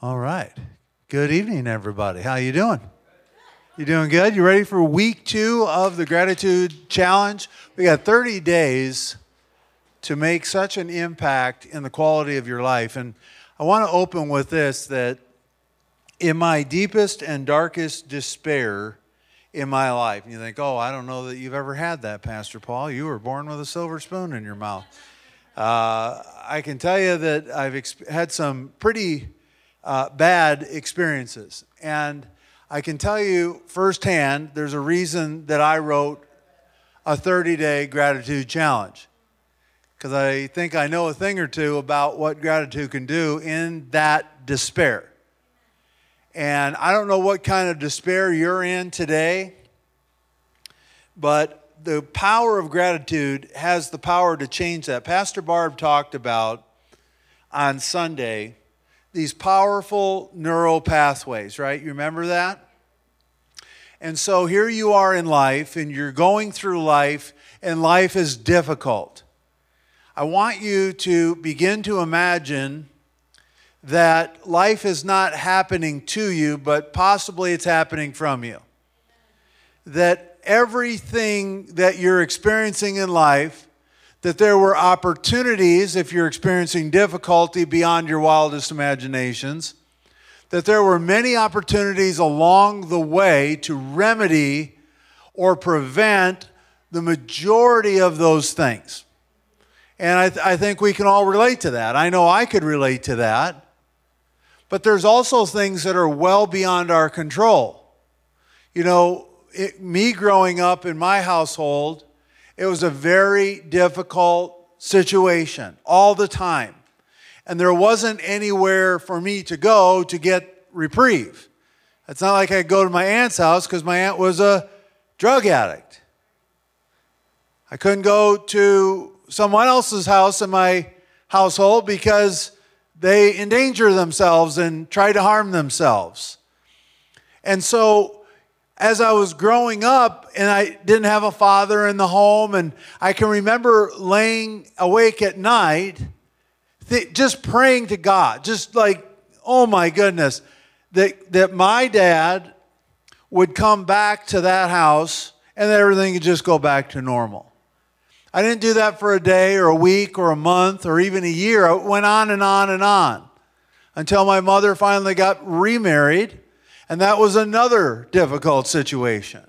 All right. Good evening, everybody. How you doing? You doing good? You ready for week two of the gratitude challenge? We got 30 days to make such an impact in the quality of your life. And I want to open with this that in my deepest and darkest despair in my life, and you think, oh, I don't know that you've ever had that, Pastor Paul. You were born with a silver spoon in your mouth. Uh, I can tell you that I've exp- had some pretty uh, bad experiences. And I can tell you firsthand, there's a reason that I wrote a 30 day gratitude challenge. Because I think I know a thing or two about what gratitude can do in that despair. And I don't know what kind of despair you're in today, but the power of gratitude has the power to change that. Pastor Barb talked about on Sunday these powerful neural pathways, right? You remember that? And so here you are in life, and you're going through life, and life is difficult. I want you to begin to imagine that life is not happening to you, but possibly it's happening from you. That everything that you're experiencing in life that there were opportunities if you're experiencing difficulty beyond your wildest imaginations, that there were many opportunities along the way to remedy or prevent the majority of those things. And I, th- I, think we can all relate to that. I know I could relate to that. But there's also things that are well beyond our control. You know, it, me growing up in my household, it was a very difficult situation all the time. And there wasn't anywhere for me to go to get reprieve. It's not like I would go to my aunt's house because my aunt was a drug addict. I couldn't go to someone else's house in my household because they endanger themselves and try to harm themselves. And so as I was growing up and I didn't have a father in the home, and I can remember laying awake at night, th- just praying to God, just like, oh my goodness, that, that my dad would come back to that house and everything could just go back to normal. I didn't do that for a day or a week or a month or even a year. It went on and on and on until my mother finally got remarried and that was another difficult situation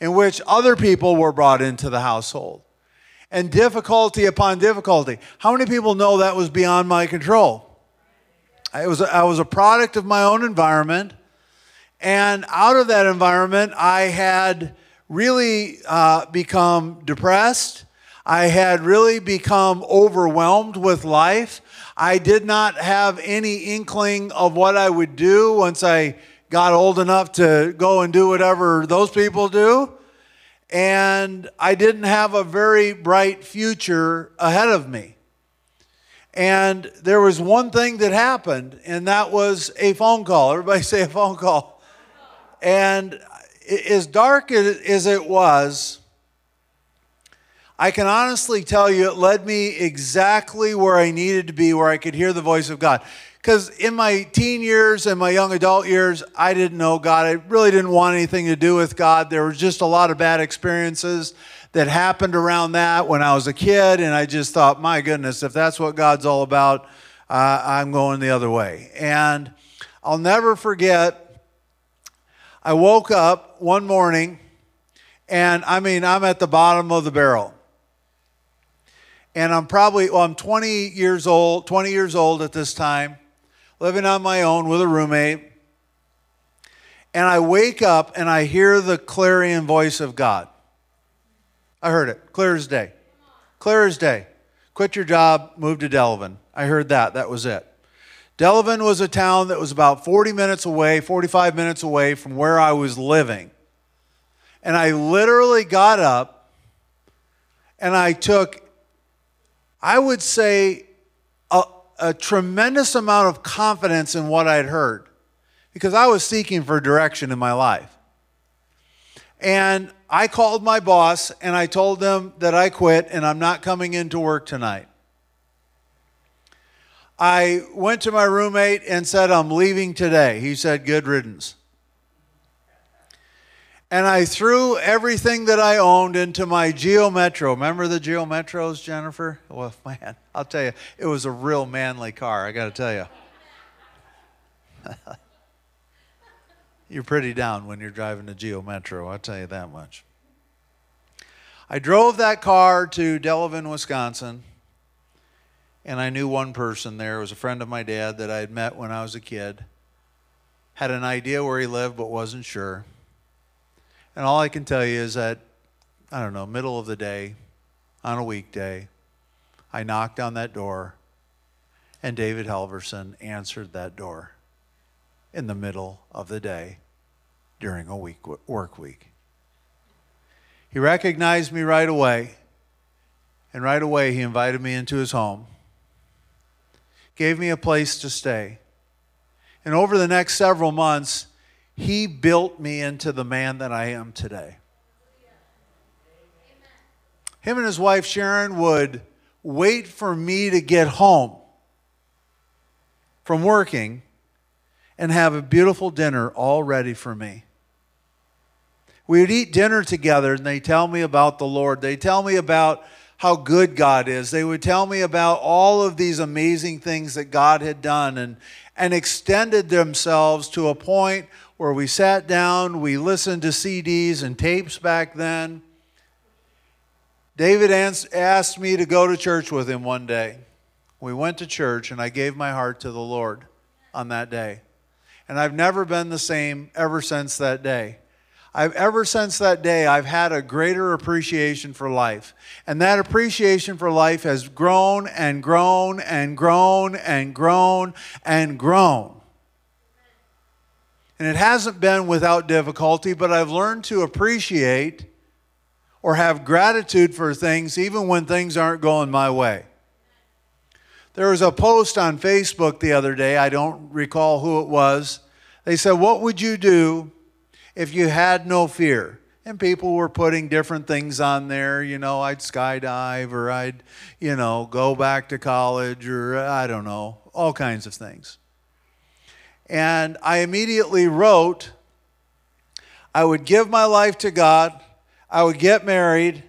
in which other people were brought into the household. And difficulty upon difficulty. How many people know that was beyond my control? I was, I was a product of my own environment. And out of that environment, I had really uh, become depressed. I had really become overwhelmed with life. I did not have any inkling of what I would do once I got old enough to go and do whatever those people do. And I didn't have a very bright future ahead of me. And there was one thing that happened, and that was a phone call. Everybody say a phone call. And as dark as it was, I can honestly tell you it led me exactly where I needed to be, where I could hear the voice of God. Because in my teen years and my young adult years, I didn't know God. I really didn't want anything to do with God. There was just a lot of bad experiences that happened around that when I was a kid, and I just thought, my goodness, if that's what God's all about, uh, I'm going the other way. And I'll never forget, I woke up one morning, and I mean, I'm at the bottom of the barrel and I'm probably well, I'm 20 years old, 20 years old at this time living on my own with a roommate. And I wake up and I hear the clarion voice of God. I heard it, clear as day. Clear as day. Quit your job, move to Delavan. I heard that. That was it. Delavan was a town that was about 40 minutes away, 45 minutes away from where I was living. And I literally got up and I took, I would say, a tremendous amount of confidence in what I'd heard because I was seeking for direction in my life. And I called my boss and I told them that I quit and I'm not coming into work tonight. I went to my roommate and said, I'm leaving today. He said, Good riddance. And I threw everything that I owned into my Geo Metro. Remember the Geo Metros, Jennifer? Well, man, I'll tell you, it was a real manly car, I got to tell you. you're pretty down when you're driving a Geo Metro, I'll tell you that much. I drove that car to Delavan, Wisconsin, and I knew one person there. It was a friend of my dad that I had met when I was a kid. Had an idea where he lived, but wasn't sure. And all I can tell you is that, I don't know, middle of the day, on a weekday, I knocked on that door, and David Halverson answered that door in the middle of the day during a week, work week. He recognized me right away, and right away he invited me into his home, gave me a place to stay. And over the next several months, he built me into the man that I am today. Him and his wife Sharon would wait for me to get home from working and have a beautiful dinner all ready for me. We would eat dinner together and they tell me about the Lord. They tell me about how good God is. They would tell me about all of these amazing things that God had done and, and extended themselves to a point where we sat down, we listened to CDs and tapes back then. David asked me to go to church with him one day. We went to church and I gave my heart to the Lord on that day. And I've never been the same ever since that day. I've ever since that day, I've had a greater appreciation for life. And that appreciation for life has grown and grown and grown and grown and grown. And it hasn't been without difficulty, but I've learned to appreciate or have gratitude for things even when things aren't going my way. There was a post on Facebook the other day, I don't recall who it was. They said, What would you do if you had no fear. And people were putting different things on there. You know, I'd skydive or I'd, you know, go back to college or I don't know, all kinds of things. And I immediately wrote, I would give my life to God, I would get married,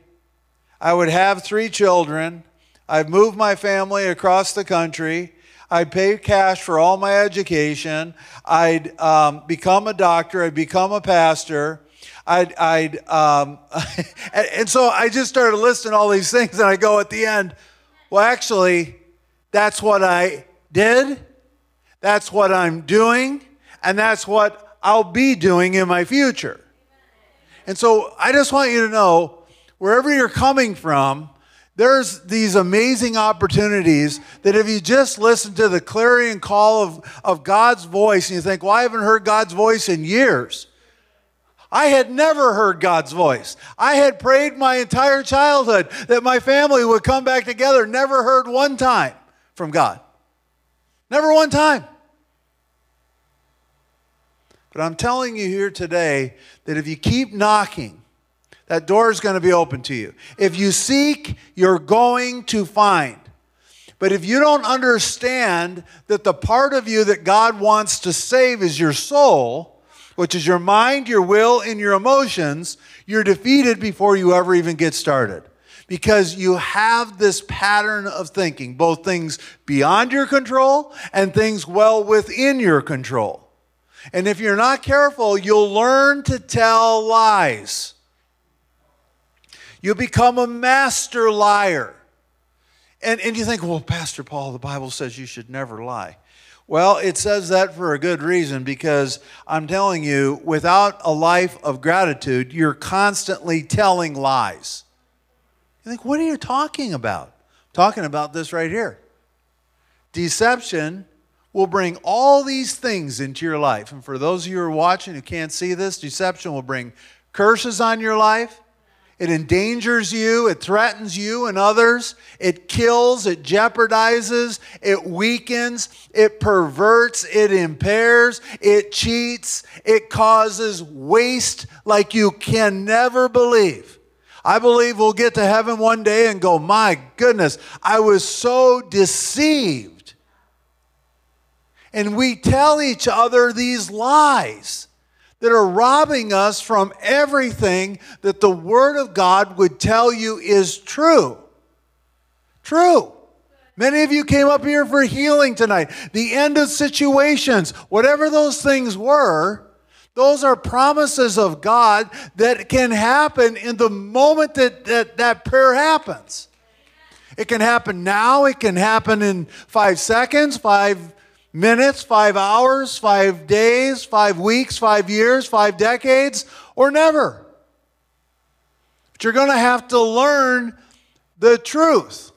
I would have three children, I'd move my family across the country, I'd pay cash for all my education. I'd um, become a doctor. I'd become a pastor. I'd, I'd um, and, and so I just started listing all these things, and I go at the end, well, actually, that's what I did, that's what I'm doing, and that's what I'll be doing in my future. And so I just want you to know wherever you're coming from, there's these amazing opportunities that if you just listen to the clarion call of, of God's voice and you think, well, I haven't heard God's voice in years. I had never heard God's voice. I had prayed my entire childhood that my family would come back together. Never heard one time from God. Never one time. But I'm telling you here today that if you keep knocking, that door is going to be open to you. If you seek, you're going to find. But if you don't understand that the part of you that God wants to save is your soul, which is your mind, your will, and your emotions, you're defeated before you ever even get started. Because you have this pattern of thinking, both things beyond your control and things well within your control. And if you're not careful, you'll learn to tell lies. You become a master liar. And, and you think, well, Pastor Paul, the Bible says you should never lie. Well, it says that for a good reason because I'm telling you, without a life of gratitude, you're constantly telling lies. You think, what are you talking about? I'm talking about this right here. Deception will bring all these things into your life. And for those of you who are watching who can't see this, deception will bring curses on your life. It endangers you, it threatens you and others, it kills, it jeopardizes, it weakens, it perverts, it impairs, it cheats, it causes waste like you can never believe. I believe we'll get to heaven one day and go, My goodness, I was so deceived And we tell each other these lies that are robbing us from everything that the Word of God would tell you is true. True. Many of you came up here for healing tonight. The end of situations, whatever those things were, those are promises of God that can happen in the moment that that, that prayer happens. It can happen now, it can happen in five seconds, five minutes, five hours, five days, five weeks, five years, five decades, or never. But you're going to have to learn the truth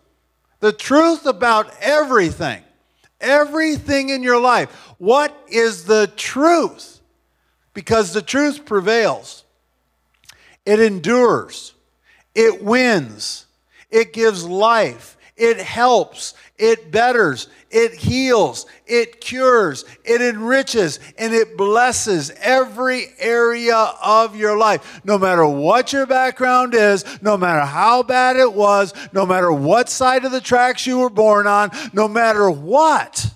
the truth about everything, everything in your life. What is the truth? Because the truth prevails, it endures, it wins, it gives life, it helps, it betters, it heals, it cures, it enriches, and it blesses every area of your life. No matter what your background is, no matter how bad it was, no matter what side of the tracks you were born on, no matter what.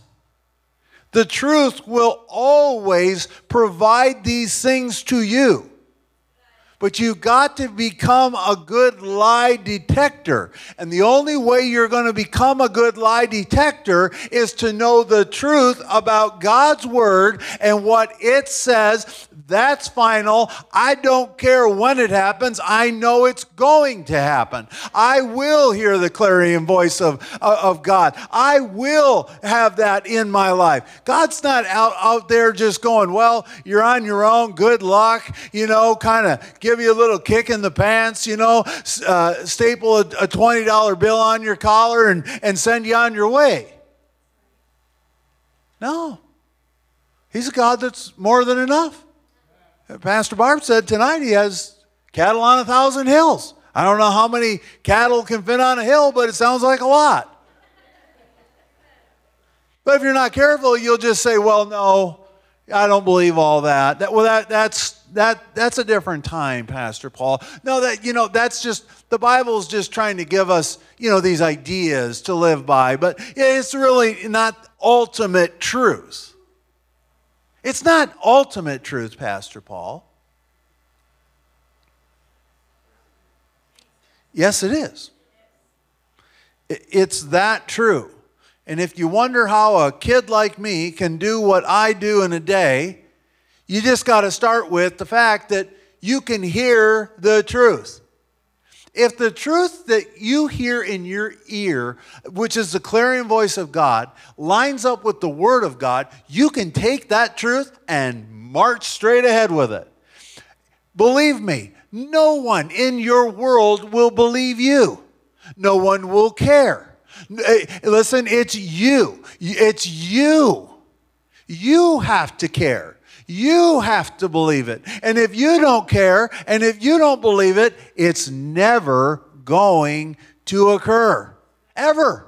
The truth will always provide these things to you. But you've got to become a good lie detector. And the only way you're going to become a good lie detector is to know the truth about God's word and what it says. That's final. I don't care when it happens. I know it's going to happen. I will hear the clarion voice of, of God. I will have that in my life. God's not out, out there just going, well, you're on your own. Good luck. You know, kind of give you a little kick in the pants, you know, uh, staple a, a $20 bill on your collar and, and send you on your way. No. He's a God that's more than enough. Pastor Barb said tonight he has cattle on a thousand hills. I don't know how many cattle can fit on a hill, but it sounds like a lot. But if you're not careful, you'll just say, well, no, I don't believe all that. that well, that, that's, that, that's a different time, Pastor Paul. No, that, you know, that's just, the Bible's just trying to give us, you know, these ideas to live by, but it's really not ultimate truth. It's not ultimate truth, Pastor Paul. Yes, it is. It's that true. And if you wonder how a kid like me can do what I do in a day, you just got to start with the fact that you can hear the truth. If the truth that you hear in your ear, which is the clarion voice of God, lines up with the Word of God, you can take that truth and march straight ahead with it. Believe me, no one in your world will believe you, no one will care. Eh, listen, it's you. It's you. You have to care. You have to believe it. And if you don't care and if you don't believe it, it's never going to occur. Ever.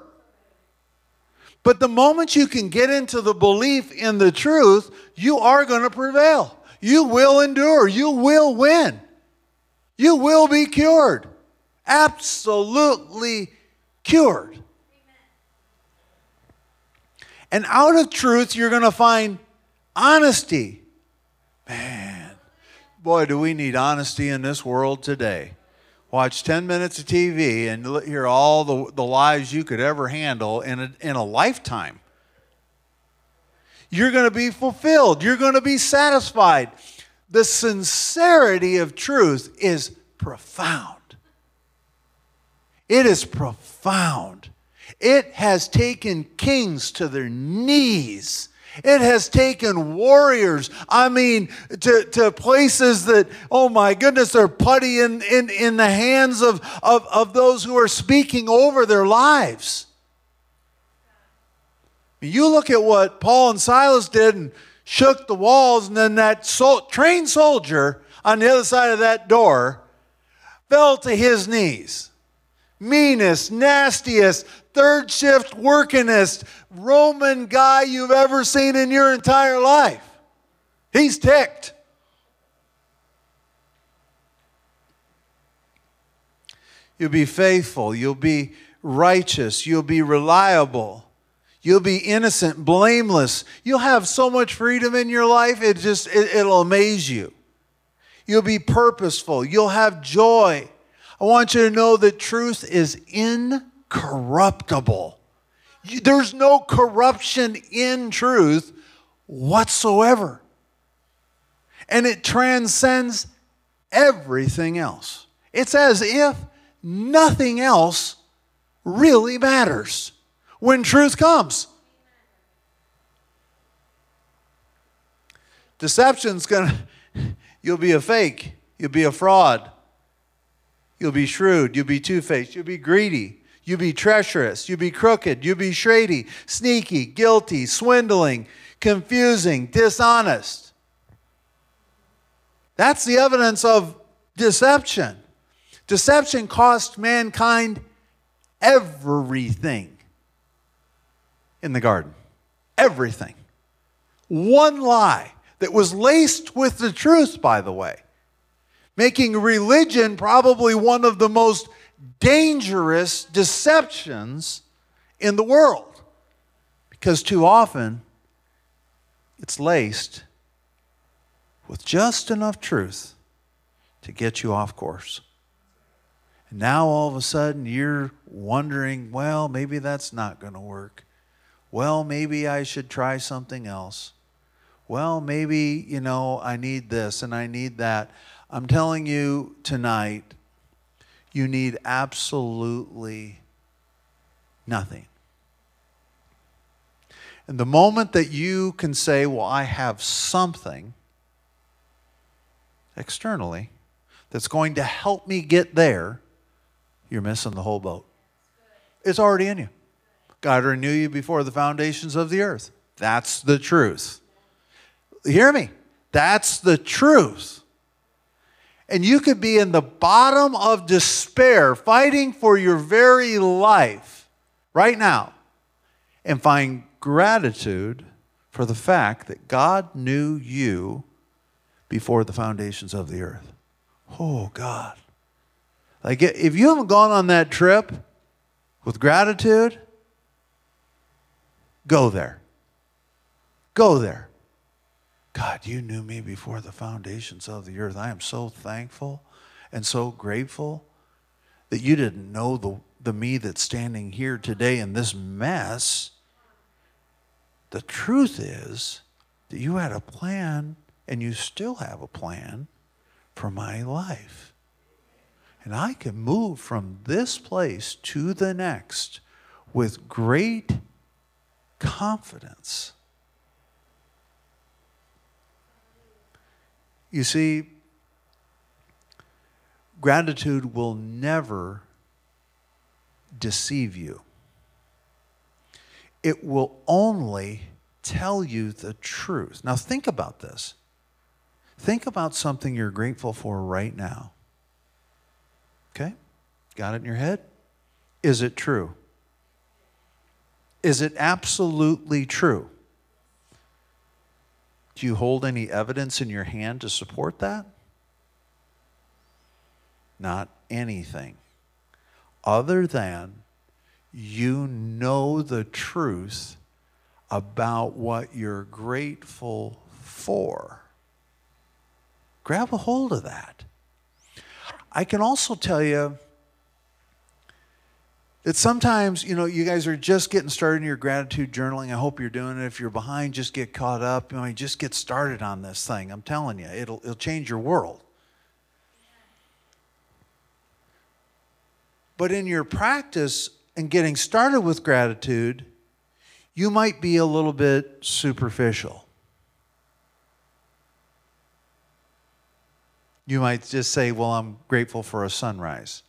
But the moment you can get into the belief in the truth, you are going to prevail. You will endure. You will win. You will be cured. Absolutely cured. And out of truth, you're going to find honesty. Man, boy, do we need honesty in this world today. Watch 10 minutes of TV and hear all the, the lies you could ever handle in a, in a lifetime. You're going to be fulfilled, you're going to be satisfied. The sincerity of truth is profound. It is profound. It has taken kings to their knees. It has taken warriors, I mean, to, to places that, oh my goodness, they're putty in, in, in the hands of, of, of those who are speaking over their lives. You look at what Paul and Silas did and shook the walls, and then that sol- trained soldier on the other side of that door fell to his knees. Meanest, nastiest, third shift workingest Roman guy you've ever seen in your entire life. He's ticked. You'll be faithful. You'll be righteous. You'll be reliable. You'll be innocent, blameless. You'll have so much freedom in your life, it just it, it'll amaze you. You'll be purposeful. You'll have joy. I want you to know that truth is incorruptible. You, there's no corruption in truth whatsoever. And it transcends everything else. It's as if nothing else really matters when truth comes. Deception's to, you'll be a fake, you'll be a fraud, you'll be shrewd, you'll be two faced, you'll be greedy, you'll be treacherous, you'll be crooked, you'll be shady, sneaky, guilty, swindling, confusing, dishonest. That's the evidence of deception. Deception cost mankind everything in the garden. Everything. One lie that was laced with the truth, by the way, making religion probably one of the most dangerous deceptions in the world. Because too often it's laced with just enough truth to get you off course. And now all of a sudden you're wondering, well, maybe that's not going to work. Well, maybe I should try something else. Well, maybe, you know, I need this and I need that. I'm telling you tonight, you need absolutely nothing. And the moment that you can say, well, I have something externally that's going to help me get there, you're missing the whole boat. It's already in you. God renew you before the foundations of the earth. That's the truth. Hear me? That's the truth. And you could be in the bottom of despair, fighting for your very life right now, and find gratitude for the fact that God knew you before the foundations of the earth. Oh, God. Like, if you haven't gone on that trip with gratitude, go there. Go there. God, you knew me before the foundations of the earth. I am so thankful and so grateful that you didn't know the, the me that's standing here today in this mess. The truth is that you had a plan and you still have a plan for my life. And I can move from this place to the next with great confidence. You see, gratitude will never deceive you. It will only tell you the truth. Now, think about this. Think about something you're grateful for right now. Okay? Got it in your head? Is it true? Is it absolutely true? Do you hold any evidence in your hand to support that? Not anything. Other than you know the truth about what you're grateful for. Grab a hold of that. I can also tell you that sometimes, you know, you guys are just getting started in your gratitude journaling. I hope you're doing it. If you're behind, just get caught up. You know, just get started on this thing. I'm telling you, it'll, it'll change your world. But in your practice and getting started with gratitude, you might be a little bit superficial. You might just say, Well, I'm grateful for a sunrise.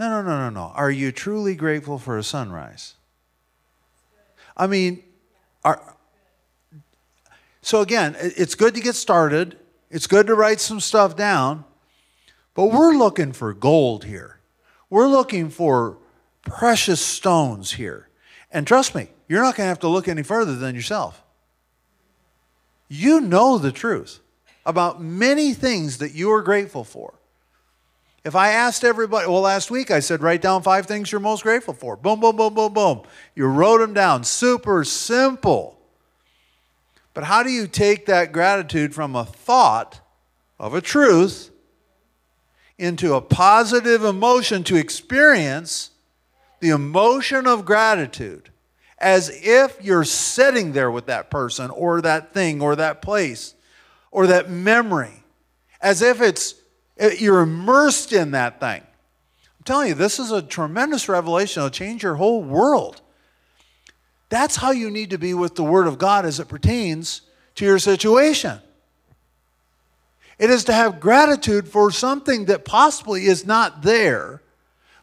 No, no, no, no, no. Are you truly grateful for a sunrise? I mean, are, so again, it's good to get started. It's good to write some stuff down. But we're looking for gold here. We're looking for precious stones here. And trust me, you're not going to have to look any further than yourself. You know the truth about many things that you are grateful for. If I asked everybody, well, last week I said, write down five things you're most grateful for. Boom, boom, boom, boom, boom. You wrote them down. Super simple. But how do you take that gratitude from a thought of a truth into a positive emotion to experience the emotion of gratitude as if you're sitting there with that person or that thing or that place or that memory, as if it's Uh, you're immersed in that thing. I'm telling you, this is a tremendous revelation. It'll change your whole world. That's how you need to be with the Word of God as it pertains to your situation. It is to have gratitude for something that possibly is not there,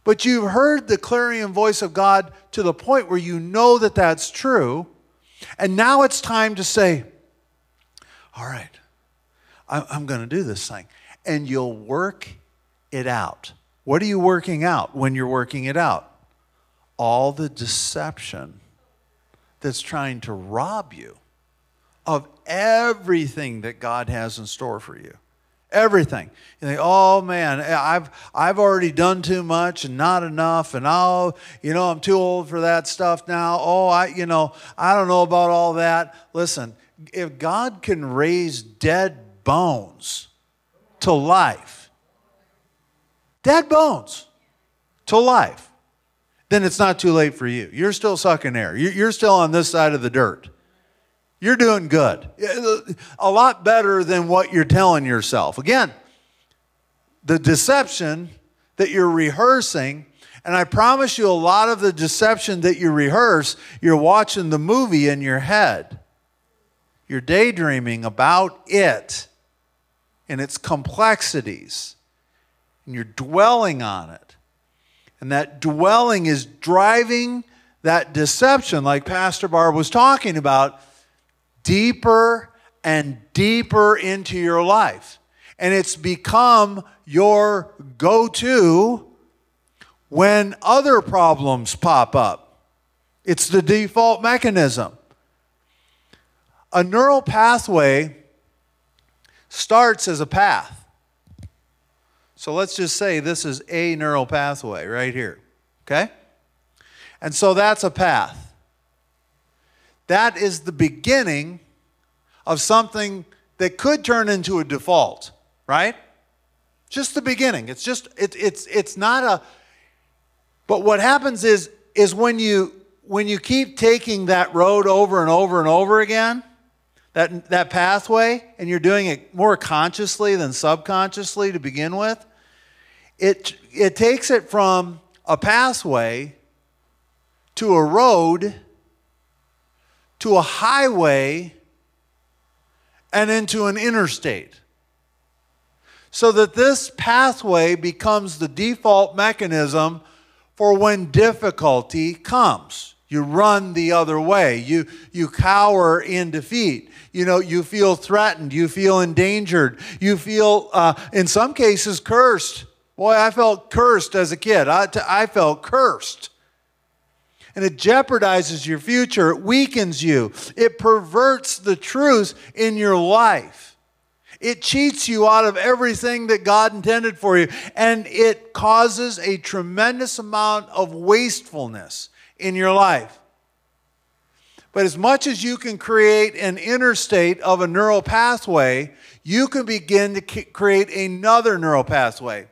but you've heard the clarion voice of God to the point where you know that that's true. And now it's time to say, All right, I'm going to do this thing and you'll work it out. What are you working out when you're working it out? All the deception that's trying to rob you of everything that God has in store for you. Everything. You think, oh man, I've I've already done too much and not enough, and oh, you know, I'm too old for that stuff now. Oh, I, you know, I don't know about all that. Listen, if God can raise dead bones, to life. Dead bones to life. Then it's not too late for you. You're still sucking air. You're still on this side of the dirt. You're doing good. A lot better than what you're telling yourself. Again, the deception that you're rehearsing, and I promise you a lot of the deception that you rehearse, you're watching the movie in your head. You're daydreaming about it and its complexities, and you're dwelling on it. And that dwelling is driving that deception, like Pastor Barb was talking about, deeper and deeper into your life. And it's become your go to when other problems pop up. It's the default mechanism. A neural pathway starts as a path. So let's just say this is a neural pathway right here. Okay? And so that's a path. That is the beginning of something that could turn into a default, right? Just the beginning. It's just it, it's it's not a but what happens is is when you when you keep taking that road over and over and over again, that, that pathway and you're doing it more consciously than subconsciously to begin with, it, it takes it from a pathway to a road to a highway and into an interstate. So that this pathway becomes the default mechanism for when difficulty comes. You run the other way. You, you cower in defeat. You know, you feel threatened. You feel endangered. You feel, uh, in some cases, cursed. Boy, I felt cursed as a kid. I, I felt cursed. And it jeopardizes your future. It weakens you. It perverts the truth in your life. It cheats you out of everything that God intended for you. And it causes a tremendous amount of wastefulness in your life. But as much as you can create an interstate of a neural pathway, you can begin to create another neural pathway.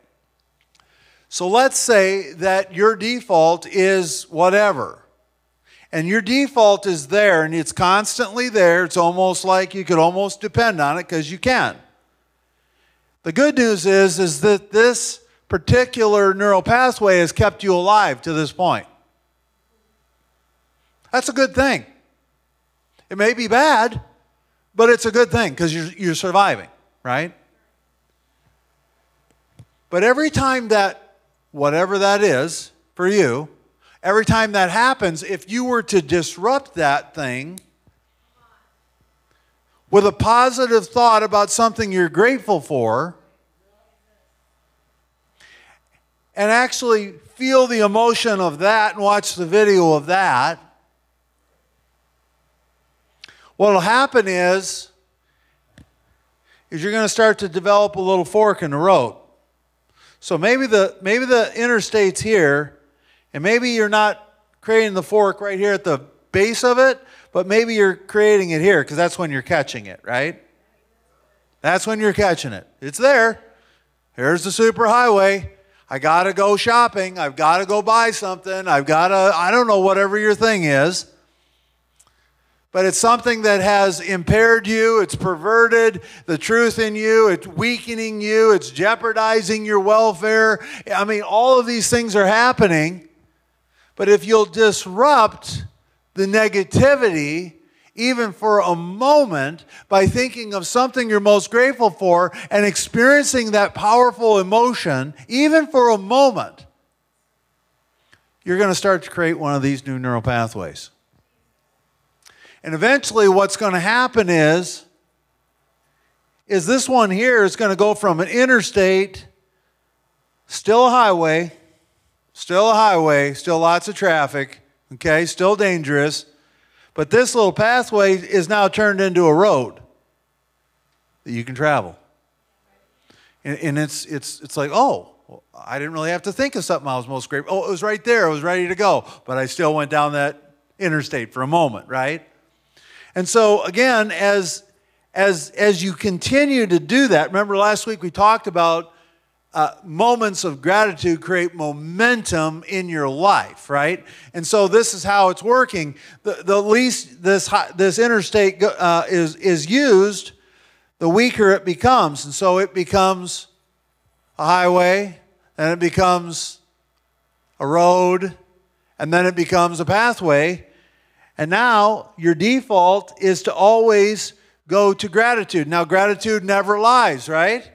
So let's say that your default is whatever. And your default is there and it's constantly there. It's almost like you could almost depend on it because you can. The good news is, is that this particular neural pathway has kept you alive to this point. That's a good thing. It may be bad, but it's a good thing because you're, you're surviving, right? But every time that, whatever that is for you, every time that happens, if you were to disrupt that thing with a positive thought about something you're grateful for, and actually feel the emotion of that and watch the video of that, what will happen is, is you're going to start to develop a little fork in the road. So maybe the maybe the interstate's here, and maybe you're not creating the fork right here at the base of it, but maybe you're creating it here because that's when you're catching it, right? That's when you're catching it. It's there. Here's the superhighway. I got to go shopping. I've got to go buy something. I've got to, I don't know, whatever your thing is. But it's something that has impaired you, it's perverted the truth in you, it's weakening you, it's jeopardizing your welfare. I mean, all of these things are happening. But if you'll disrupt the negativity, even for a moment, by thinking of something you're most grateful for and experiencing that powerful emotion, even for a moment, you're going to start to create one of these new neural pathways. And eventually, what's going to happen is, is this one here is going to go from an interstate, still a highway, still a highway, still lots of traffic, okay, still dangerous. But this little pathway is now turned into a road that you can travel. And, and it's, it's, it's like, oh, I didn't really have to think of something I was most grateful. Oh, it was right there. It was ready to go. But I still went down that interstate for a moment, right? And so again, as as as you continue to do that, remember last week we talked about uh, moments of gratitude create momentum in your life, right? And so this is how it's working. The, the least this this interstate uh, is is used, the weaker it becomes, and so it becomes a highway, and it becomes a road, and then it becomes a pathway, and now your default is to always go to gratitude. Now, gratitude never lies, right?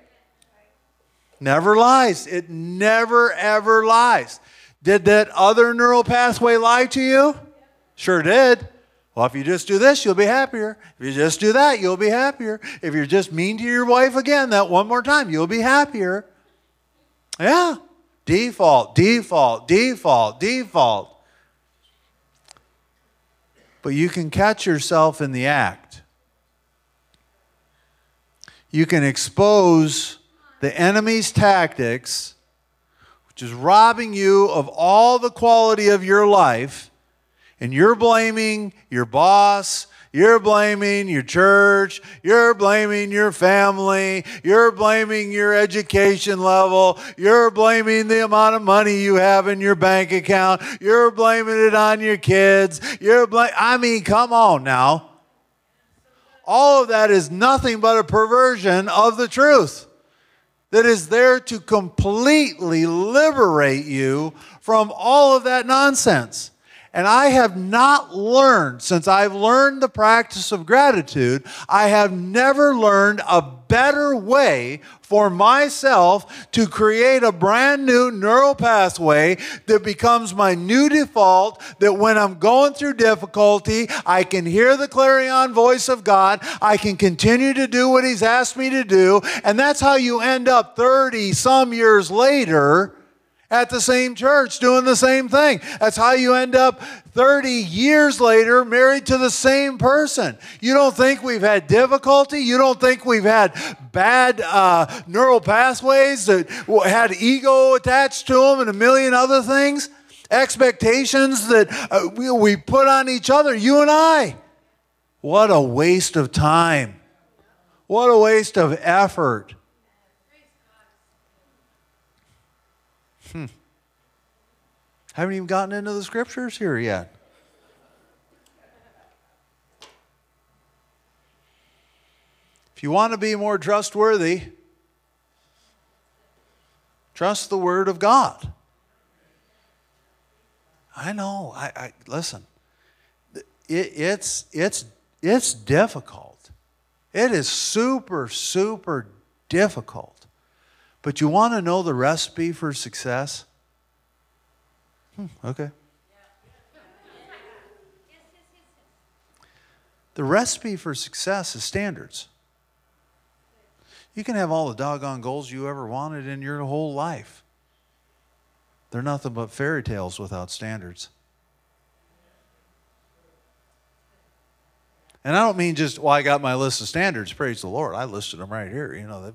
Never lies. It never, ever lies. Did that other neural pathway lie to you? Sure did. Well, if you just do this, you'll be happier. If you just do that, you'll be happier. If you're just mean to your wife again that one more time, you'll be happier. Yeah. Default, default, default, default but you can catch yourself in the act. You can expose the enemy's tactics, which is robbing you of all the quality of your life, and you're blaming your boss, you're blaming your church. You're blaming your family. You're blaming your education level. You're blaming the amount of money you have in your bank account. You're blaming it on your kids. You're blaming, I mean, come on now. All of that is nothing but a perversion of the truth that is there to completely liberate you from all of that nonsense. And I have not learned, since I've learned the practice of gratitude, I have never learned a better way for myself to create a brand new neural pathway that becomes my new default. That when I'm going through difficulty, I can hear the clarion voice of God. I can continue to do what He's asked me to do. And that's how you end up 30 some years later at the same church doing the same thing. That's how you end up 30 years later married to the same person. You don't think we've had difficulty? You don't think we've had bad uh, neural pathways that had ego attached to them and a million other things? Expectations that uh, we, we put on each other, you and I. What a waste of time. What a waste of effort. Haven't even gotten into the scriptures here yet. If you want to be more trustworthy, trust the Word of God. I know. I, I listen. It, it's it's it's difficult. It is super super difficult. But you want to know the recipe for success? Hmm, okay. The recipe for success is standards. You can have all the doggone goals you ever wanted in your whole life. They're nothing but fairy tales without standards. And I don't mean just, well, I got my list of standards, praise the Lord. I listed them right here. You know, that,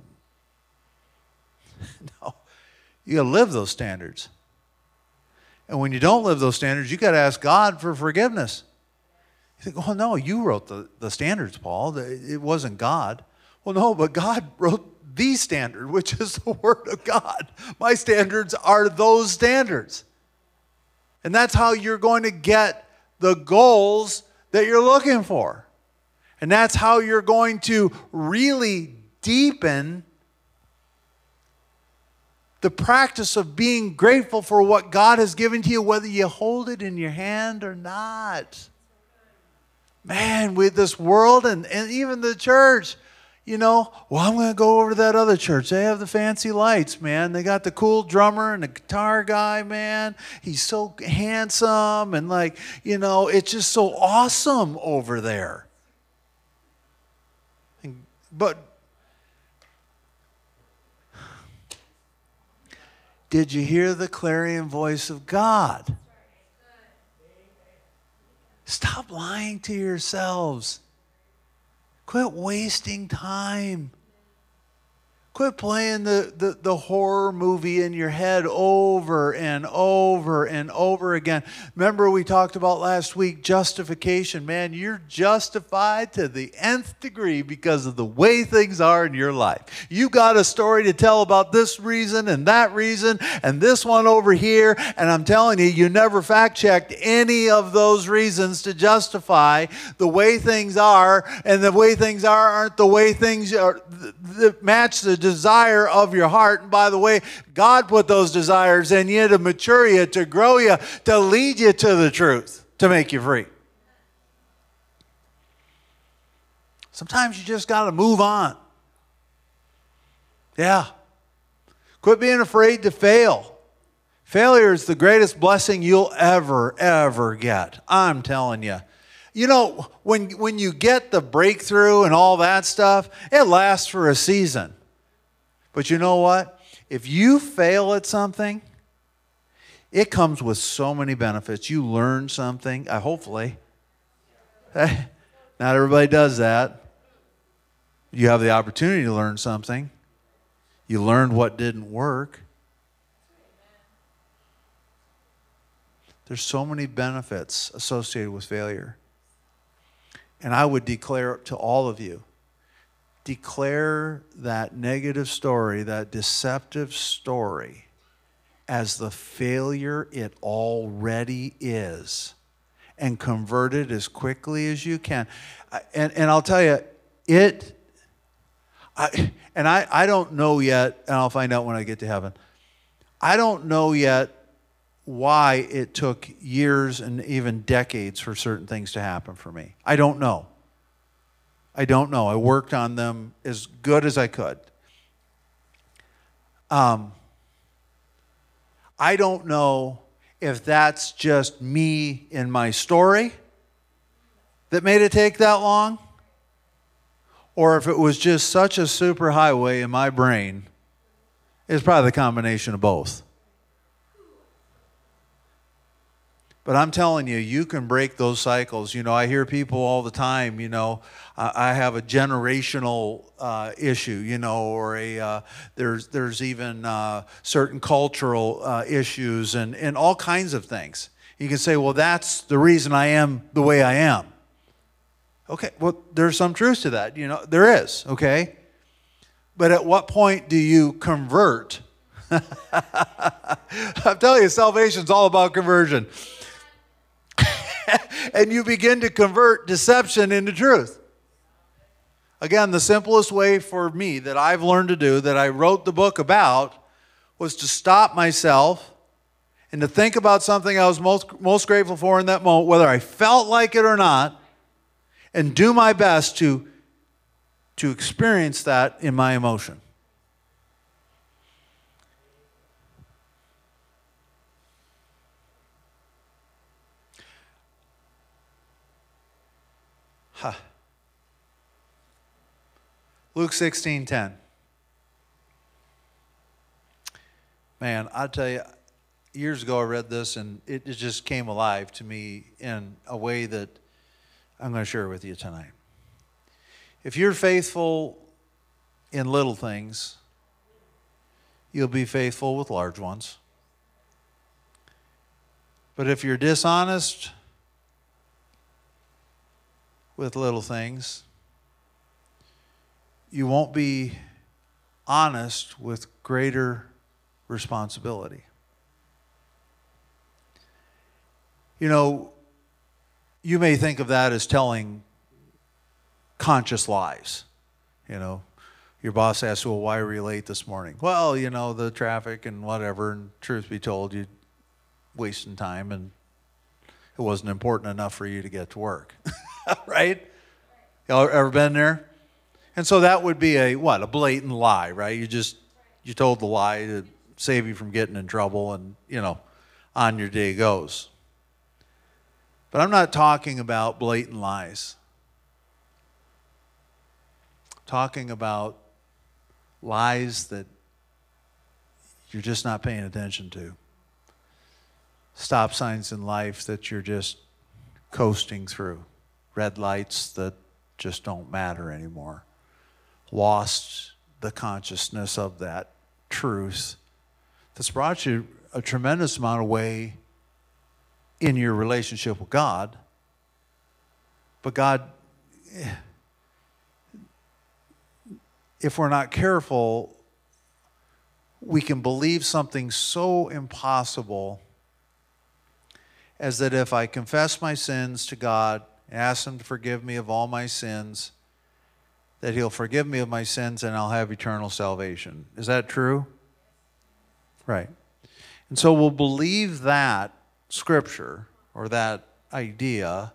no. You got to live those standards. And when you don't live those standards, you got to ask God for forgiveness. You think, oh, no, you wrote the, the standards, Paul. It wasn't God. Well, no, but God wrote the standard, which is the Word of God. My standards are those standards. And that's how you're going to get the goals that you're looking for. And that's how you're going to really deepen the practice of being grateful for what God has given to you, whether you hold it in your hand or not. Man, with this world and, and even the church, you know, well, I'm going to go over to that other church. They have the fancy lights, man. They got the cool drummer and the guitar guy, man. He's so handsome and, like, you know, it's just so awesome over there. But did you hear the clarion voice of God? Stop lying to yourselves. Quit wasting time. Quit playing the, the, the, horror movie in your head over and over and over again. Remember, we talked about last week justification. Man, you're justified to the nth degree because of the way things are in your life. You got a story to tell about this reason and that reason and this one over here. And I'm telling you, you never fact checked any of those reasons to justify the way things are. And the way things are aren't the way things are that match the desire of your heart. And by the way, God put those desires in you to mature you, to grow you, to lead you to the truth, to make you free. Sometimes you just got to move on. Yeah. Quit being afraid to fail. Failure is the greatest blessing you'll ever, ever get. I'm telling you. You know, when, when you get the breakthrough and all that stuff, it lasts for a season. But you know what? If you fail at something, it comes with so many benefits. You learn something, uh, hopefully. Not everybody does that. You have the opportunity to learn something. You learned what didn't work. There's so many benefits associated with failure. And I would declare to all of you declare that negative story, that deceptive story, as the failure it already is and convert it as quickly as you can. And, and I'll tell you, it, I, and I, I don't know yet, and I'll find out when I get to heaven. I don't know yet why it took years and even decades for certain things to happen for me. I don't know. I don't know. I worked on them as good as I could. Um, I don't know if that's just me in my story that made it take that long, or if it was just such a super highway in my brain. It's probably the combination of both. But I'm telling you, you can break those cycles. You know, I hear people all the time, you know, I have a generational uh, issue, you know, or a, uh, there's, there's even uh, certain cultural uh, issues and, and all kinds of things. You can say, well, that's the reason I am the way I am. Okay, well, there's some truth to that. You know, there is, okay? But at what point do you convert? I'm telling you, salvation is all about conversion. and you begin to convert deception into truth. Again, the simplest way for me that I've learned to do, that I wrote the book about, was to stop myself and to think about something I was most, most grateful for in that moment, whether I felt like it or not, and do my best to, to experience that in my emotion. Luke 16 10. Man, I tell you, years ago I read this and it just came alive to me in a way that I'm going to share with you tonight. If you're faithful in little things, you'll be faithful with large ones. But if you're dishonest with little things, you won't be honest with greater responsibility. You know, you may think of that as telling conscious lies. You know, your boss asks, Well, why were you late this morning? Well, you know, the traffic and whatever, and truth be told, you wasting time and it wasn't important enough for you to get to work. right? Y'all ever been there? And so that would be a what? A blatant lie, right? You just you told the lie to save you from getting in trouble and, you know, on your day goes. But I'm not talking about blatant lies. I'm talking about lies that you're just not paying attention to. Stop signs in life that you're just coasting through. Red lights that just don't matter anymore. Lost the consciousness of that truth that's brought you a tremendous amount of way in your relationship with God. But God, if we're not careful, we can believe something so impossible as that if I confess my sins to God, ask Him to forgive me of all my sins, that He'll forgive me of my sins and I'll have eternal salvation. Is that true? Right. And so we'll believe that scripture or that idea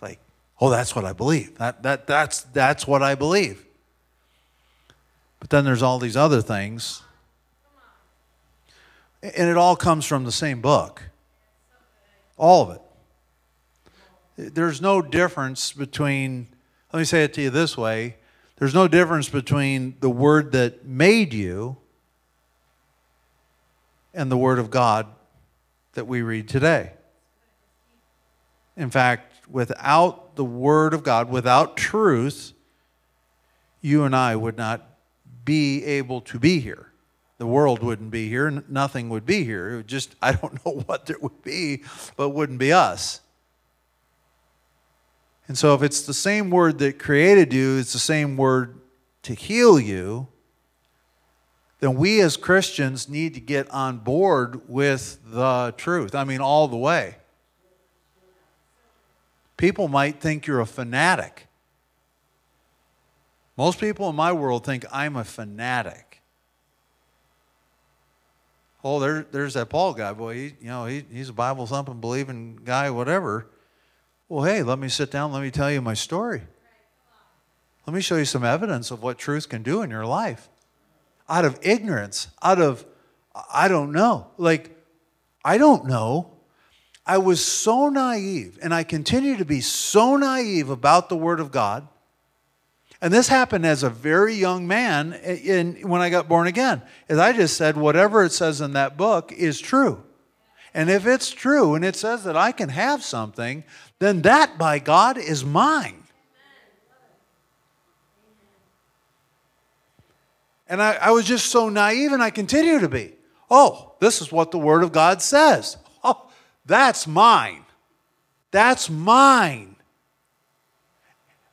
like, oh, that's what I believe. That, that, that's, that's what I believe. But then there's all these other things. And it all comes from the same book. All of it. There's no difference between, let me say it to you this way there's no difference between the word that made you and the word of God that we read today. In fact, without the word of God, without truth, you and I would not be able to be here. The world wouldn't be here, nothing would be here. It would just, I don't know what there would be, but wouldn't be us. And so, if it's the same word that created you, it's the same word to heal you, then we as Christians need to get on board with the truth. I mean, all the way. People might think you're a fanatic. Most people in my world think I'm a fanatic. Oh, there, there's that Paul guy, boy. He, you know, he, he's a Bible thumping, believing guy, whatever. Well, hey, let me sit down. Let me tell you my story. Let me show you some evidence of what truth can do in your life out of ignorance, out of, I don't know. Like, I don't know. I was so naive, and I continue to be so naive about the Word of God. And this happened as a very young man eh, in, when I got born again. As I just said, whatever it says in that book is true. And if it's true and it says that I can have something, then that, by God, is mine. And I, I was just so naive, and I continue to be. Oh, this is what the Word of God says. Oh, that's mine. That's mine.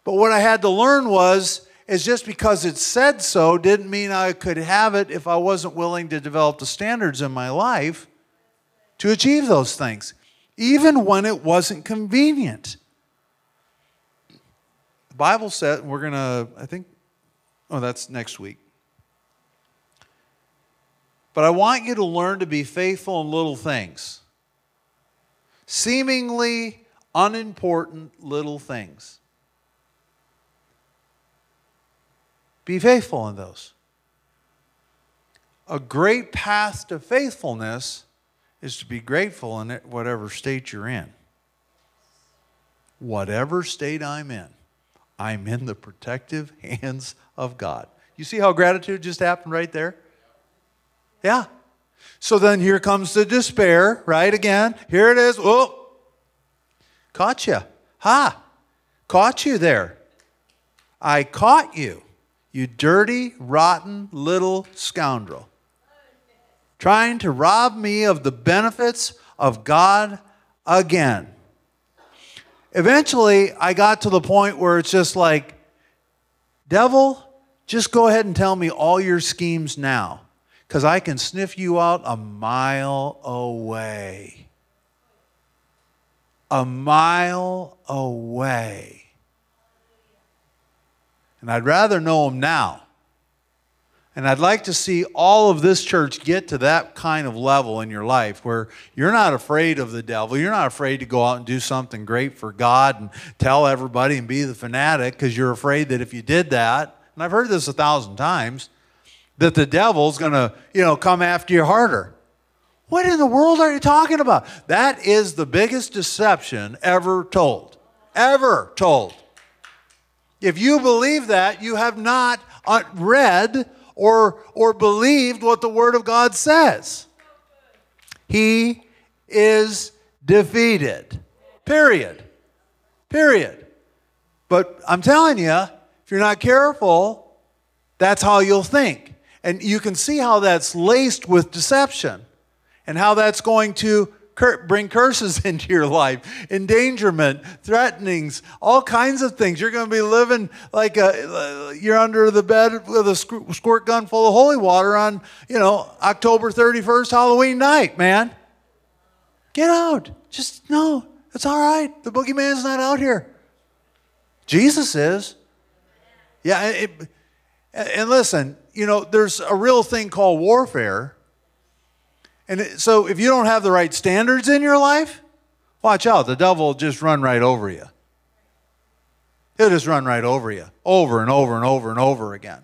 But what I had to learn was is just because it said so didn't mean I could have it if I wasn't willing to develop the standards in my life to achieve those things, even when it wasn't convenient. The Bible said, we're going to, I think, oh, that's next week. But I want you to learn to be faithful in little things. Seemingly unimportant little things. Be faithful in those. A great path to faithfulness is to be grateful in whatever state you're in. Whatever state I'm in, I'm in the protective hands of God. You see how gratitude just happened right there? Yeah. So then here comes the despair, right? Again, here it is. Oh, caught you. Ha, caught you there. I caught you, you dirty, rotten little scoundrel. Trying to rob me of the benefits of God again. Eventually, I got to the point where it's just like, devil, just go ahead and tell me all your schemes now, because I can sniff you out a mile away. A mile away. And I'd rather know them now and I'd like to see all of this church get to that kind of level in your life where you're not afraid of the devil. You're not afraid to go out and do something great for God and tell everybody and be the fanatic because you're afraid that if you did that, and I've heard this a thousand times, that the devil's going to, you know, come after you harder. What in the world are you talking about? That is the biggest deception ever told. Ever told. If you believe that, you have not uh, read or, or believed what the Word of God says. He is defeated. Period. Period. But I'm telling you, if you're not careful, that's how you'll think. And you can see how that's laced with deception and how that's going to bring curses into your life, endangerment, threatenings, all kinds of things. You're going to be living like a, you're under the bed with a squirt gun full of holy water on, you know, October 31st, Halloween night, man. Get out. Just no, it's all right. The boogeyman's not out here. Jesus is. Yeah, it, and listen, you know, there's a real thing called warfare and so if you don't have the right standards in your life, watch out. The devil will just run right over you. He'll just run right over you over and over and over and over again.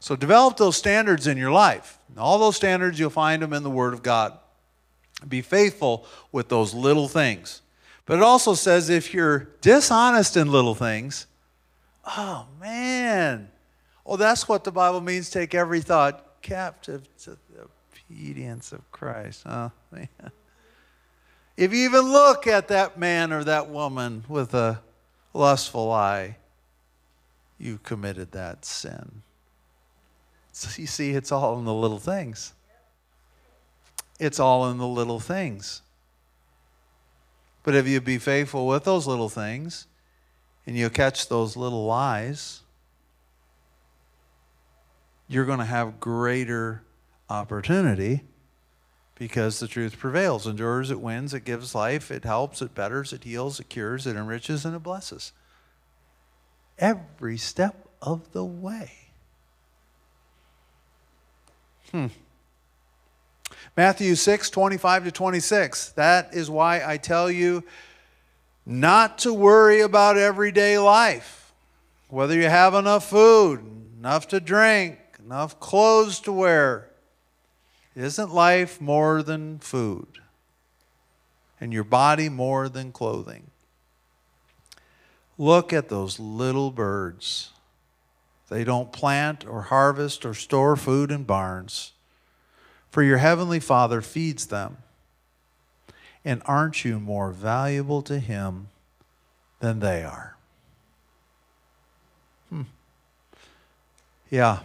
So develop those standards in your life. all those standards, you'll find them in the Word of God. Be faithful with those little things. But it also says if you're dishonest in little things, oh man. Oh, that's what the Bible means take every thought captive to obedience of Christ. Oh, man. If you even look at that man or that woman with a lustful eye, you committed that sin. So you see, it's all in the little things. It's all in the little things. But if you be faithful with those little things and you catch those little lies, you're going to have greater opportunity because the truth prevails, endures, it wins, it gives life, it helps, it betters, it heals, it cures, it enriches, and it blesses. Every step of the way. Hmm. Matthew 6, 25 to 26. That is why I tell you not to worry about everyday life. Whether you have enough food, enough to drink, enough clothes to wear isn't life more than food? And your body more than clothing? Look at those little birds. They don't plant or harvest or store food in barns, for your heavenly Father feeds them. And aren't you more valuable to Him than they are? Hmm. Yeah.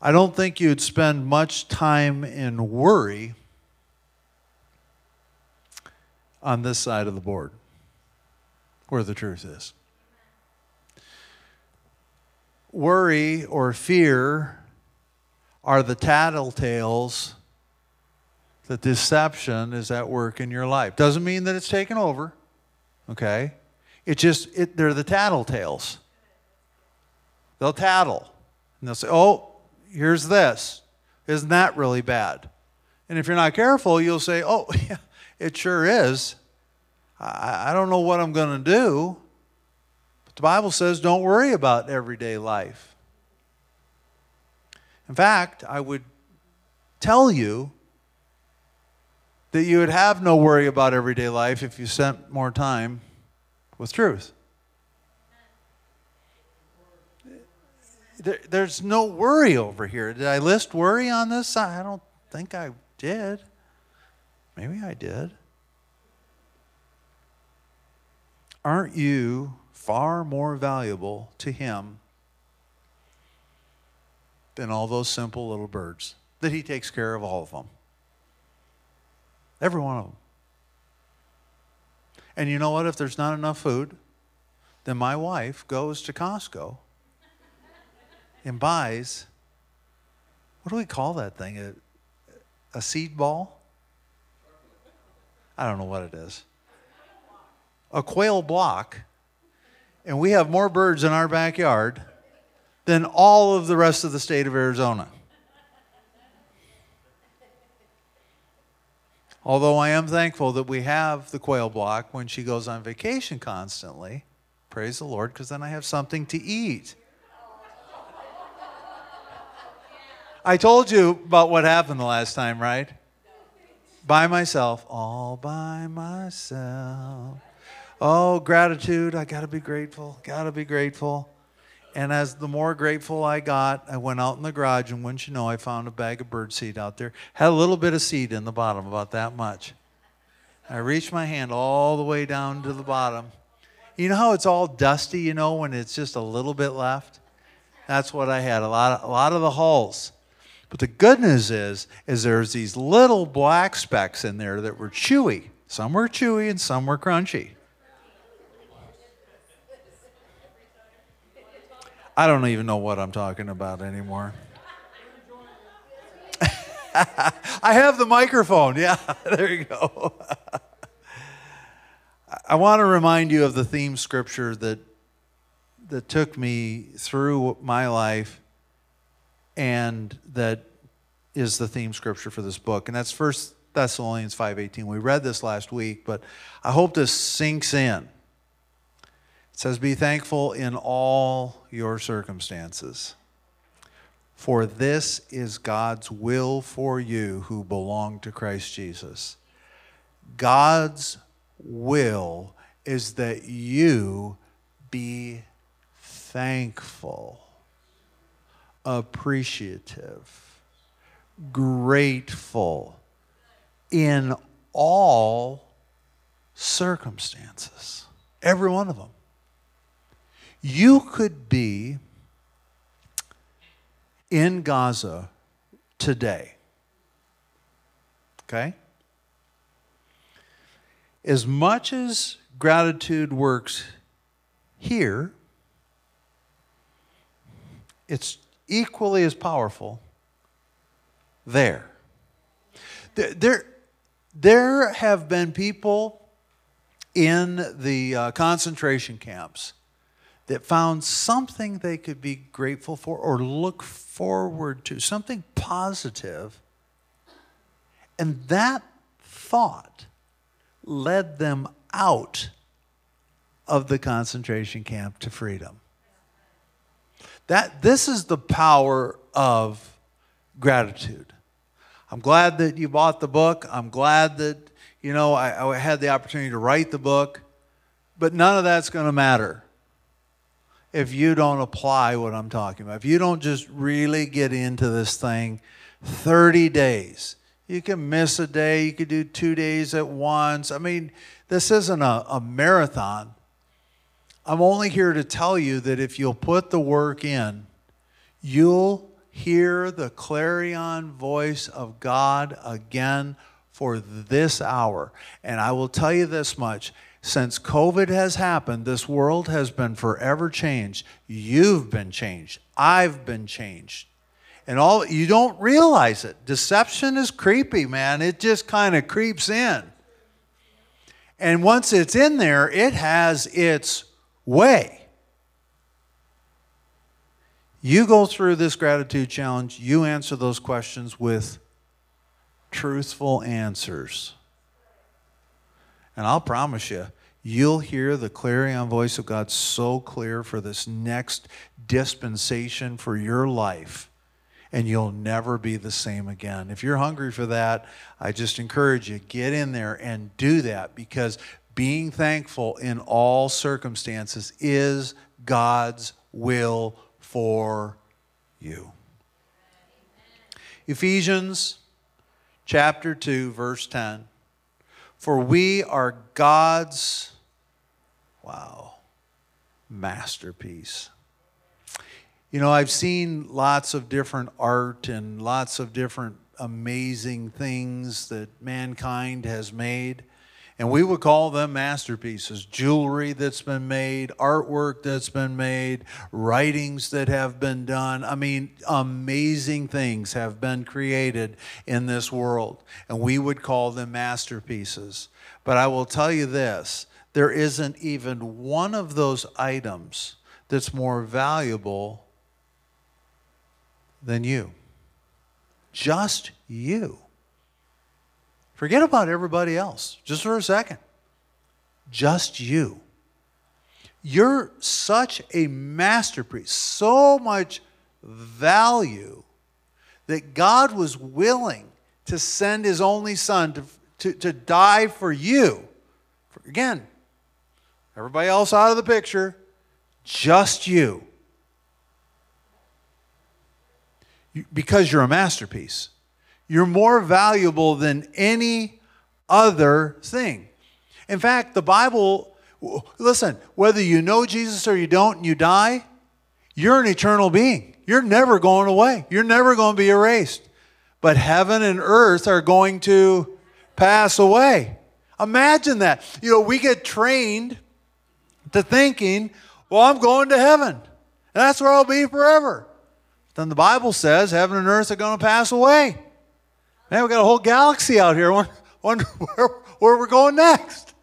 I don't think you'd spend much time in worry on this side of the board where the truth is. Worry or fear are the tattletales that deception is at work in your life. Doesn't mean that it's taken over, okay? It just, it, they're the tattletales. They'll tattle. And they'll say, oh, here's this. Isn't that really bad? And if you're not careful, you'll say, oh, yeah, it sure is. I, I don't know what I'm going to do. But the Bible says don't worry about everyday life. In fact, I would tell you that you would have no worry about everyday life if you spent more time with truth. There, there's no worry over here. Did I list worry on this? I don't think I did. Maybe I did. Aren't you far more valuable to Him than all those simple little birds? that He takes care of all of them. Every one of them. And you know what? If there's not enough food, then my wife goes to Costco and buys what do we call that thing? A, a seed ball? I don't know what it is. A quail block. And we have more birds in our backyard than all of the rest of the state of Arizona. Although I am thankful that we have the quail block when she goes on vacation constantly. Praise the Lord, because then I have something to eat. I told you about what happened the last time, right? By myself, all by myself. Oh, gratitude. I got to be grateful. Got to be grateful. And as the more grateful I got, I went out in the garage, and wouldn't you know, I found a bag of birdseed out there. Had a little bit of seed in the bottom, about that much. I reached my hand all the way down to the bottom. You know how it's all dusty, you know, when it's just a little bit left? That's what I had, a lot of, a lot of the hulls. But the good news is, is there's these little black specks in there that were chewy. Some were chewy and some were crunchy. I don't even know what I'm talking about anymore. I have the microphone. Yeah, there you go. I want to remind you of the theme scripture that that took me through my life and that is the theme scripture for this book. And that's First Thessalonians 5:18. We read this last week, but I hope this sinks in. It says, Be thankful in all your circumstances, for this is God's will for you who belong to Christ Jesus. God's will is that you be thankful, appreciative, grateful in all circumstances, every one of them. You could be in Gaza today. Okay? As much as gratitude works here, it's equally as powerful there. There, there have been people in the uh, concentration camps that found something they could be grateful for or look forward to, something positive, and that thought led them out of the concentration camp to freedom. That this is the power of gratitude. I'm glad that you bought the book. I'm glad that you know I, I had the opportunity to write the book, but none of that's going to matter if you don't apply what I'm talking about. If you don't just really get into this thing 30 days. You can miss a day, you could do two days at once. I mean, this isn't a, a marathon. I'm only here to tell you that if you'll put the work in, you'll hear the clarion voice of God again for this hour. And I will tell you this much since COVID has happened, this world has been forever changed. You've been changed. I've been changed. And all you don't realize it. Deception is creepy, man. It just kind of creeps in. And once it's in there, it has its way. You go through this gratitude challenge, you answer those questions with truthful answers. And I'll promise you, you'll hear the clarion voice of God so clear for this next dispensation for your life, and you'll never be the same again. If you're hungry for that, I just encourage you get in there and do that because being thankful in all circumstances is God's will for you. Ephesians chapter 2 verse 10 For we are God's Wow. Masterpiece. You know, I've seen lots of different art and lots of different amazing things that mankind has made. And we would call them masterpieces jewelry that's been made, artwork that's been made, writings that have been done. I mean, amazing things have been created in this world. And we would call them masterpieces. But I will tell you this there isn't even one of those items that's more valuable than you. Just you. Forget about everybody else, just for a second. Just you. You're such a masterpiece, so much value that God was willing to send his only son to, to, to die for you. Again, everybody else out of the picture, just you. Because you're a masterpiece. You're more valuable than any other thing. In fact, the Bible, listen, whether you know Jesus or you don't and you die, you're an eternal being. You're never going away. You're never going to be erased. But heaven and earth are going to pass away. Imagine that. You know, we get trained to thinking, well, I'm going to heaven. And that's where I'll be forever. Then the Bible says heaven and earth are going to pass away. Man, we got a whole galaxy out here. Wonder, wonder where, where we're going next.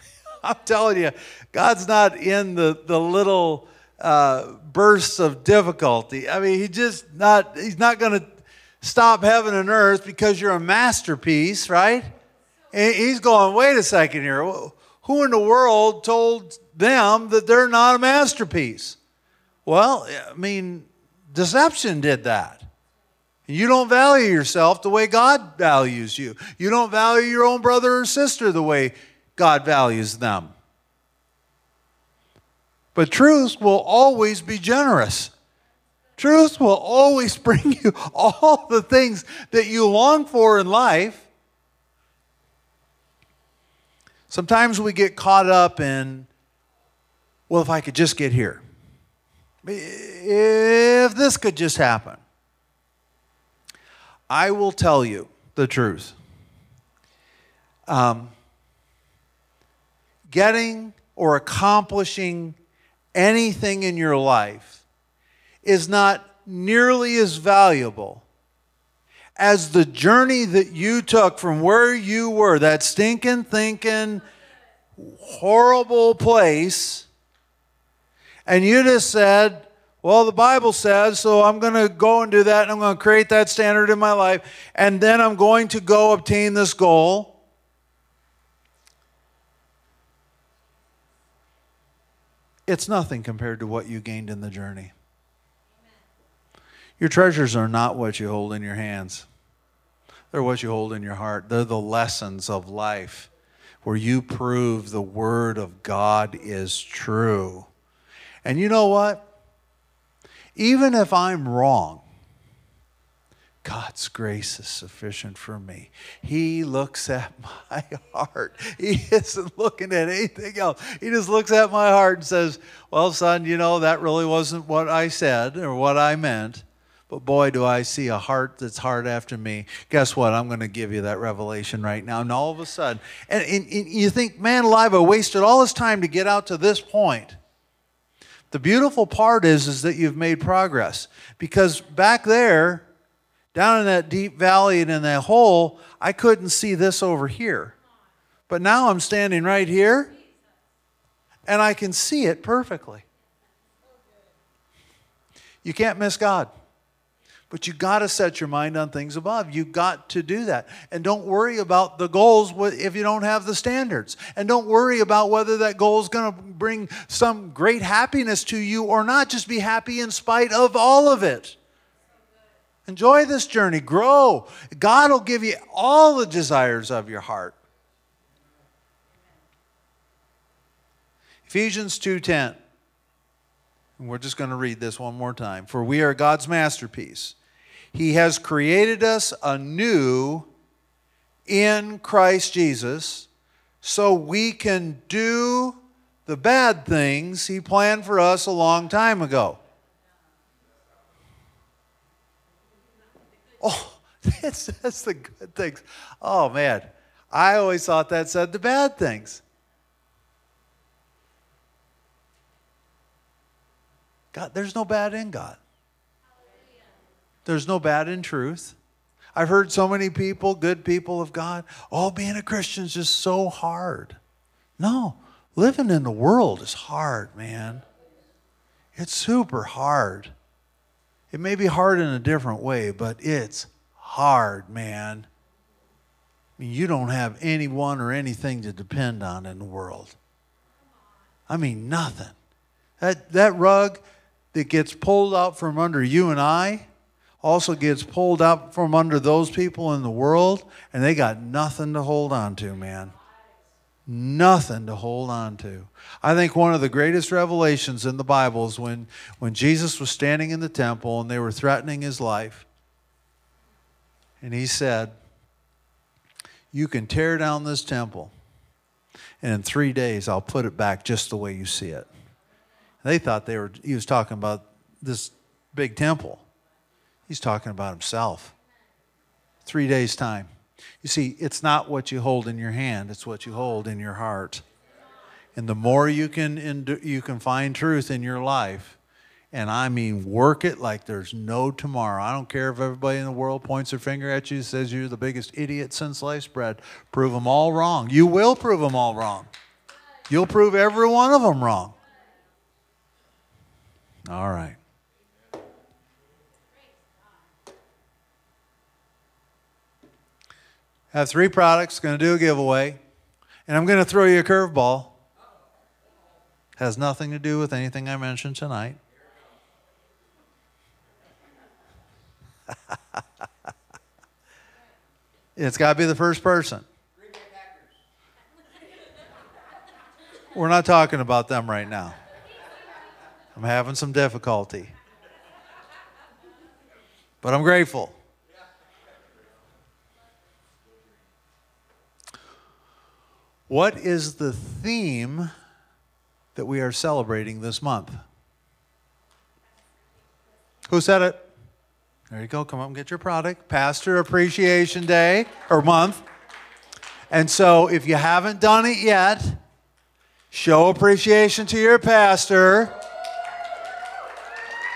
I'm telling you, God's not in the, the little uh, bursts of difficulty. I mean, he just not, he's not going to stop heaven and earth because you're a masterpiece, right? And he's going, wait a second here. Who in the world told them that they're not a masterpiece? Well, I mean, deception did that. You don't value yourself the way God values you. You don't value your own brother or sister the way God values them. But truth will always be generous. Truth will always bring you all the things that you long for in life. Sometimes we get caught up in, well, if I could just get here, if this could just happen. I will tell you the truth. Um, getting or accomplishing anything in your life is not nearly as valuable as the journey that you took from where you were, that stinking, thinking, horrible place, and you just said, well, the Bible says, so I'm going to go and do that, and I'm going to create that standard in my life, and then I'm going to go obtain this goal. It's nothing compared to what you gained in the journey. Your treasures are not what you hold in your hands, they're what you hold in your heart. They're the lessons of life where you prove the Word of God is true. And you know what? Even if I'm wrong, God's grace is sufficient for me. He looks at my heart. He isn't looking at anything else. He just looks at my heart and says, Well, son, you know, that really wasn't what I said or what I meant. But boy, do I see a heart that's hard after me. Guess what? I'm going to give you that revelation right now. And all of a sudden, and, and, and you think, man alive, I wasted all this time to get out to this point. The beautiful part is, is that you've made progress. Because back there, down in that deep valley and in that hole, I couldn't see this over here. But now I'm standing right here and I can see it perfectly. You can't miss God. But you got to set your mind on things above. You got to do that. And don't worry about the goals if you don't have the standards. And don't worry about whether that goal is going to bring some great happiness to you or not. Just be happy in spite of all of it. Enjoy this journey, grow. God will give you all the desires of your heart. Ephesians 2:10. And we're just going to read this one more time. For we are God's masterpiece he has created us anew in Christ Jesus so we can do the bad things He planned for us a long time ago. Oh, that's, says the good things. Oh, man. I always thought that said the bad things. God, there's no bad in God. There's no bad in truth. I've heard so many people, good people of God, oh, being a Christian is just so hard. No, living in the world is hard, man. It's super hard. It may be hard in a different way, but it's hard, man. I mean, you don't have anyone or anything to depend on in the world. I mean, nothing. That, that rug that gets pulled out from under you and I also gets pulled out from under those people in the world, and they got nothing to hold on to, man. Nothing to hold on to. I think one of the greatest revelations in the Bible is when, when Jesus was standing in the temple and they were threatening his life. And he said, You can tear down this temple, and in three days I'll put it back just the way you see it. They thought they were, he was talking about this big temple. He's talking about himself. Three days' time. You see, it's not what you hold in your hand, it's what you hold in your heart. And the more you can, you can find truth in your life, and I mean work it like there's no tomorrow. I don't care if everybody in the world points their finger at you, says you're the biggest idiot since sliced bread. Prove them all wrong. You will prove them all wrong. You'll prove every one of them wrong. All right. Have three products, going to do a giveaway, and I'm going to throw you a curveball. Has nothing to do with anything I mentioned tonight. it's got to be the first person. We're not talking about them right now. I'm having some difficulty. But I'm grateful. What is the theme that we are celebrating this month? Who said it? There you go. Come up and get your product. Pastor Appreciation Day or month. And so if you haven't done it yet, show appreciation to your pastor.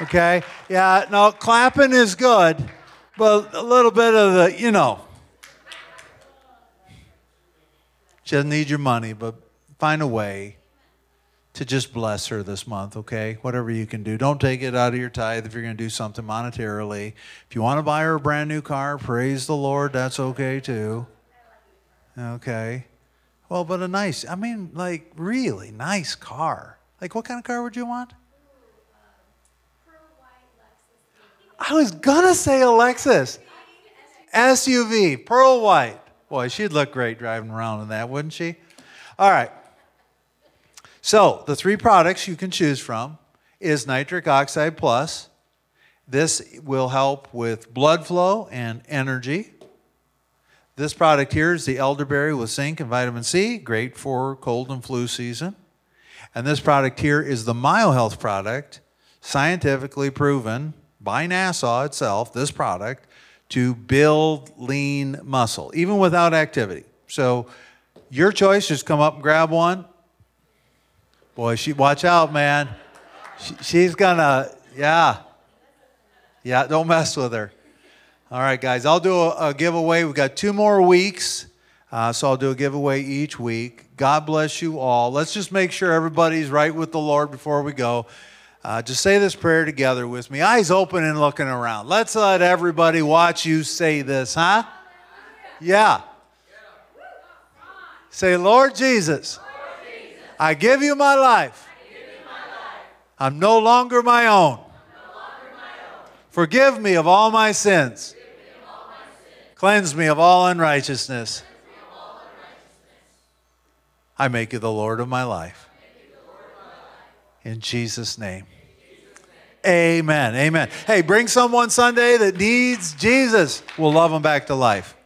Okay? Yeah, no, clapping is good, but a little bit of the, you know. She doesn't need your money, but find a way to just bless her this month, okay? Whatever you can do. Don't take it out of your tithe if you're going to do something monetarily. If you want to buy her a brand new car, praise the Lord, that's okay too. Okay. Well, but a nice, I mean, like, really nice car. Like, what kind of car would you want? Pearl White Lexus. I was gonna say Alexis. SUV, pearl white. Boy, she'd look great driving around in that, wouldn't she? All right. So, the three products you can choose from is nitric oxide plus. This will help with blood flow and energy. This product here is the elderberry with zinc and vitamin C, great for cold and flu season. And this product here is the MyoHealth product, scientifically proven by NASA itself, this product, to build lean muscle, even without activity. So your choice, just come up and grab one. Boy, she watch out, man. She, she's gonna, yeah. Yeah, don't mess with her. All right, guys, I'll do a, a giveaway. We've got two more weeks, uh, so I'll do a giveaway each week. God bless you all. Let's just make sure everybody's right with the Lord before we go. Uh, just say this prayer together with me. Eyes open and looking around. Let's let everybody watch you say this, huh? Yeah. Say, Lord Jesus, I give you my life. I'm no longer my own. Forgive me of all my sins. Cleanse me of all unrighteousness. I make you the Lord of my life. In Jesus' name. Amen. Amen. Hey, bring someone Sunday that needs Jesus. We'll love them back to life.